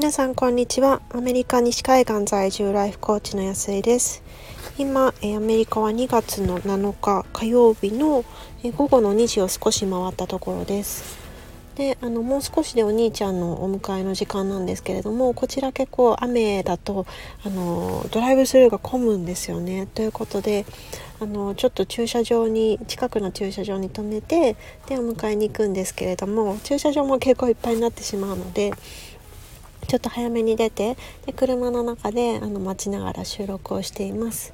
皆さんこんにちは。アメリカ西海岸在住ライフコーチの安井です。今アメリカは2月の7日火曜日の午後の2時を少し回ったところです。であのもう少しでお兄ちゃんのお迎えの時間なんですけれどもこちら結構雨だとあのドライブスルーが混むんですよね。ということであのちょっと駐車場に近くの駐車場に止めてでお迎えに行くんですけれども駐車場も結構いっぱいになってしまうのでちょっと早めに出てで車の中であの待ちながら収録をしています。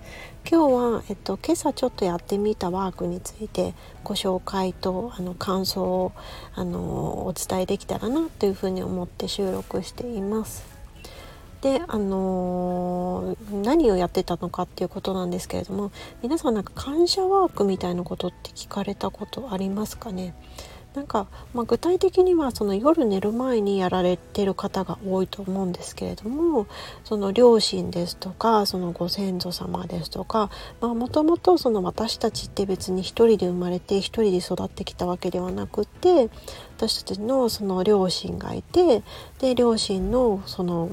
今日は、えっと、今朝ちょっとやってみたワークについてご紹介とあの感想をあのお伝えできたらなというふうに思って収録しています。であの、何をやってたのかっていうことなんですけれども皆さんなんか感謝ワークみたいなことって聞かれたことありますかね？なんか、まあ、具体的にはその夜寝る前にやられてる方が多いと思うんですけれどもその両親ですとかそのご先祖様ですとかもともと私たちって別に一人で生まれて一人で育ってきたわけではなくて私たちのその両親がいてで両親のその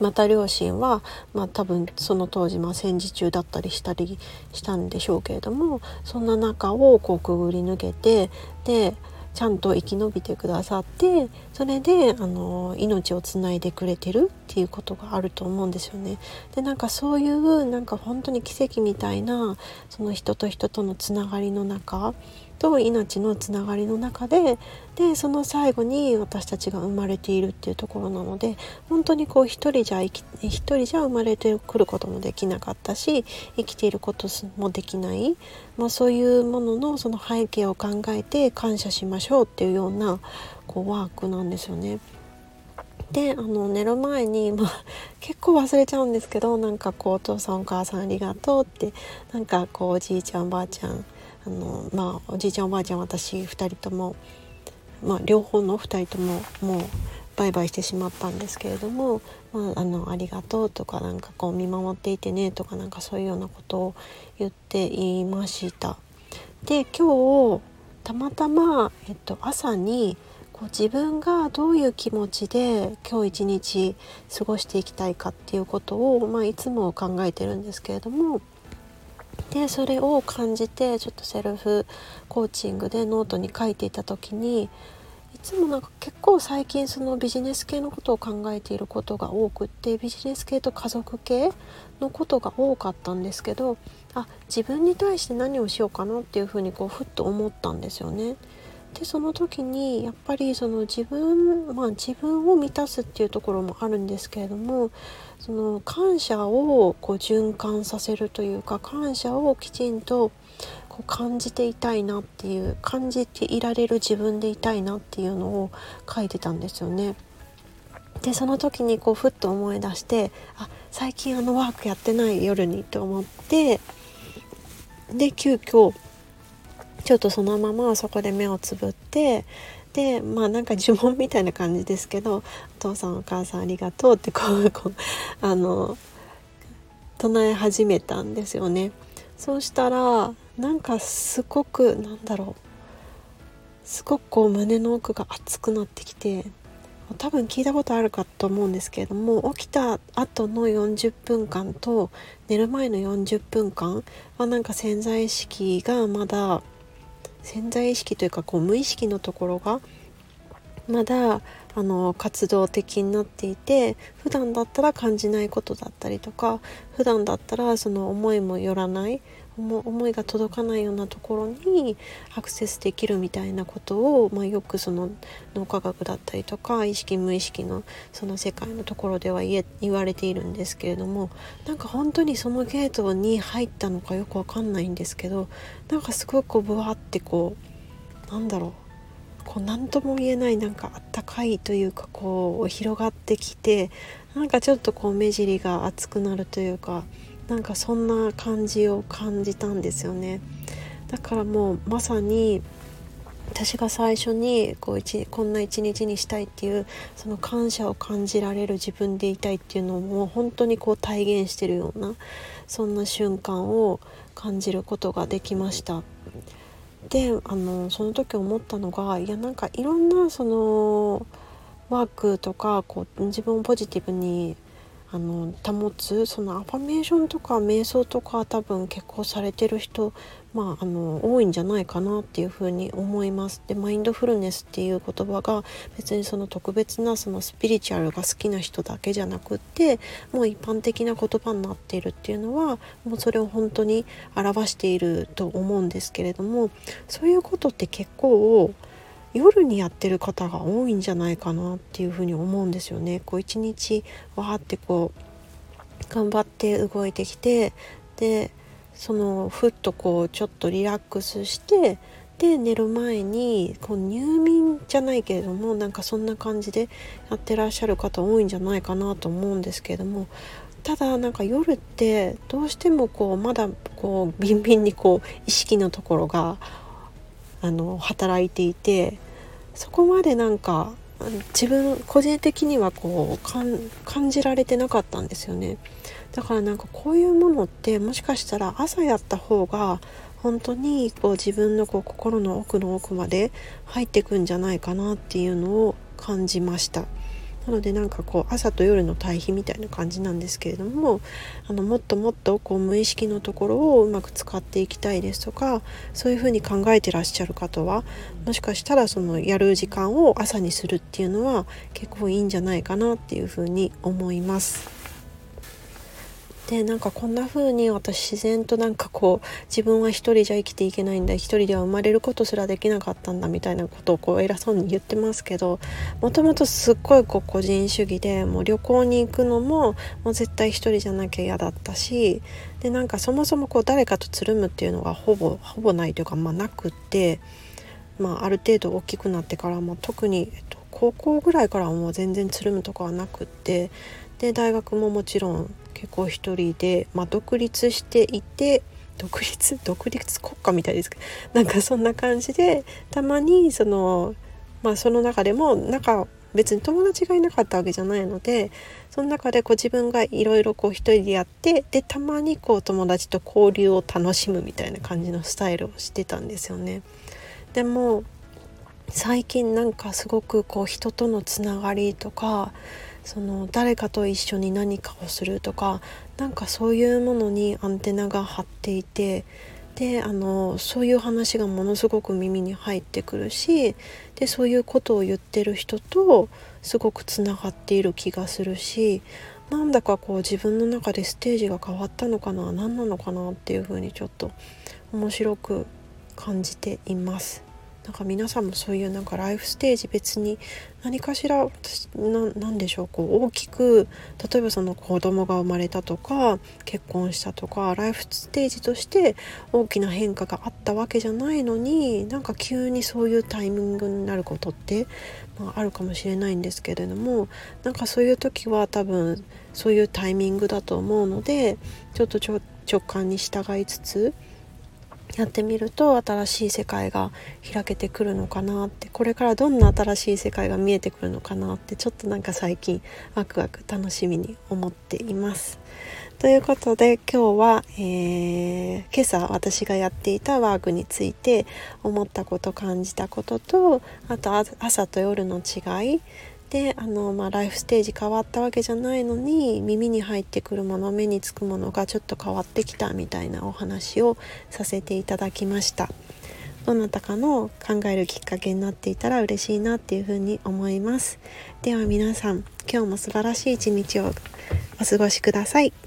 また両親は、まあ、多分その当時、まあ、戦時中だったりしたりしたんでしょうけれどもそんな中をこうくぐり抜けてでちゃんと生き延びてくださってそれであの命をつないでくれてるっていうことがあると思うんですよね。でなんかそういうなんか本当に奇跡みたいなその人と人とのつながりの中と命のつながりの中ででその最後に私たちが生まれているっていうところなので本当にこう一人じゃ生き一人じゃ生まれてくることもできなかったし生きていることもできない、まあ、そういうもののその背景を考えて感謝しましょうっていうようなこうワークなんですよね。であの寝る前に、まあ、結構忘れちゃうんですけどなんかこう「お父さんお母さんありがとう」ってなんかこうおじいちゃんおばあちゃんあのまあおじいちゃんおばあちゃん私2人とも、まあ、両方の2人とももうバイバイしてしまったんですけれども「まあ、あのありがとう」とかなんかこう見守っていてねとかなんかそういうようなことを言っていました。で今日たまたま、えっと、朝にこう自分がどういう気持ちで今日一日過ごしていきたいかっていうことを、まあ、いつも考えてるんですけれどもでそれを感じてちょっとセルフコーチングでノートに書いていた時にいつもなんか結構最近そのビジネス系のことを考えていることが多くってビジネス系と家族系のことが多かったんですけどあ自分に対して何をしようかなっていうふうにこうふっと思ったんですよね。でその時にやっぱりその自分まあ自分を満たすっていうところもあるんですけれどもその感謝をこう循環させるというか感謝をきちんとこう感じていたいなっていう感じていられる自分でいたいなっていうのを書いてたんですよね。でその時にこうふっと思い出してあ最近あのワークやってない夜にと思ってで急遽ちょっとそのままそこで目をつぶってでまあなんか呪文みたいな感じですけど「お父さんお母さんありがとう」ってこうこうあの唱え始めたんですよね。そうしたらなんかすごくなんだろうすごくこう胸の奥が熱くなってきて多分聞いたことあるかと思うんですけれども起きた後の40分間と寝る前の40分間はなんか潜在意識がまだ潜在意識というかこう無意識のところがまだあの活動的になっていて普段だったら感じないことだったりとか普段だったらその思いもよらない思いが届かないようなところにアクセスできるみたいなことを、まあ、よくその脳科学だったりとか意識無意識のその世界のところでは言われているんですけれどもなんか本当にそのゲートに入ったのかよくわかんないんですけどなんかすごくこうブワってこうなんだろうこう何とも言えないなんかあったかいというかこう広がってきてなんかちょっとこう目尻が熱くなるというかなんかそんな感じを感じたんですよねだからもうまさに私が最初にこう一こんな一日にしたいっていうその感謝を感じられる自分でいたいっていうのをもう本当にこう体現してるようなそんな瞬間を感じることができました。であのその時思ったのがいやなんかいろんなそのワークとかこう自分をポジティブにあの保つそのアファメーションとか瞑想とか多分結構されてる人、まあ、あの多いんじゃないかなっていうふうに思います。でマインドフルネスっていう言葉が別にその特別なそのスピリチュアルが好きな人だけじゃなくってもう一般的な言葉になっているっていうのはもうそれを本当に表していると思うんですけれどもそういうことって結構夜にやってる方が多いんじゃないかなっていうふに思うんですよね。こう一日わーってこう頑張って動いてきてでそのふっとこうちょっとリラックスしてで寝る前にこう入眠じゃないけれどもなんかそんな感じでやってらっしゃる方多いんじゃないかなと思うんですけれどもただなんか夜ってどうしてもこうまだこうビンビンにこう意識のところがあの働いていてそこまでなんか自分個人的にはこう感じられてなかったんですよねだからなんかこういうものってもしかしたら朝やった方が本当にこう自分のこう心の奥の奥まで入ってくんじゃないかなっていうのを感じました。なのでなんかこう朝と夜の対比みたいな感じなんですけれどもあのもっともっとこう無意識のところをうまく使っていきたいですとかそういうふうに考えてらっしゃる方はもしかしたらそのやる時間を朝にするっていうのは結構いいんじゃないかなっていうふうに思います。でなんかこんな風に私自然となんかこう自分は一人じゃ生きていけないんだ一人では生まれることすらできなかったんだみたいなことをこう偉そうに言ってますけどもともとすっごいこう個人主義でもう旅行に行くのももう絶対一人じゃなきゃ嫌だったしでなんかそもそもこう誰かとつるむっていうのがほぼほぼないというかまあなくって。まあ、ある程度大きくなってからも特に、えっと、高校ぐらいからはもう全然つるむとかはなくってで大学ももちろん結構一人で、まあ、独立していて独立？独立国家みたいですけどなんかそんな感じでたまにそのまあその中でも仲別に友達がいなかったわけじゃないのでその中でこう自分がいろいろこう一人でやってでたまにこう友達と交流を楽しむみたいな感じのスタイルをしてたんですよね。でも最近なんかすごくこう人とのつながりとかその誰かと一緒に何かをするとかなんかそういうものにアンテナが張っていてであのそういう話がものすごく耳に入ってくるしでそういうことを言ってる人とすごくつながっている気がするしなんだかこう自分の中でステージが変わったのかな何なのかなっていうふうにちょっと面白く感じています。なんか皆さんもそういうなんかライフステージ別に何かしら私何でしょうこう大きく例えばその子供が生まれたとか結婚したとかライフステージとして大きな変化があったわけじゃないのになんか急にそういうタイミングになることって、まあ、あるかもしれないんですけれどもなんかそういう時は多分そういうタイミングだと思うのでちょっと直感に従いつつやってみると新しい世界が開けてくるのかなってこれからどんな新しい世界が見えてくるのかなってちょっとなんか最近ワクワク楽しみに思っています。ということで今日は、えー、今朝私がやっていたワークについて思ったこと感じたこととあと朝と夜の違いであの、まあ、ライフステージ変わったわけじゃないのに耳に入ってくるもの目につくものがちょっと変わってきたみたいなお話をさせていただきました。どなたかの考えるきっかけになっていたら嬉しいなっていうふうに思います。では皆さん今日も素晴らしい一日をお過ごしください。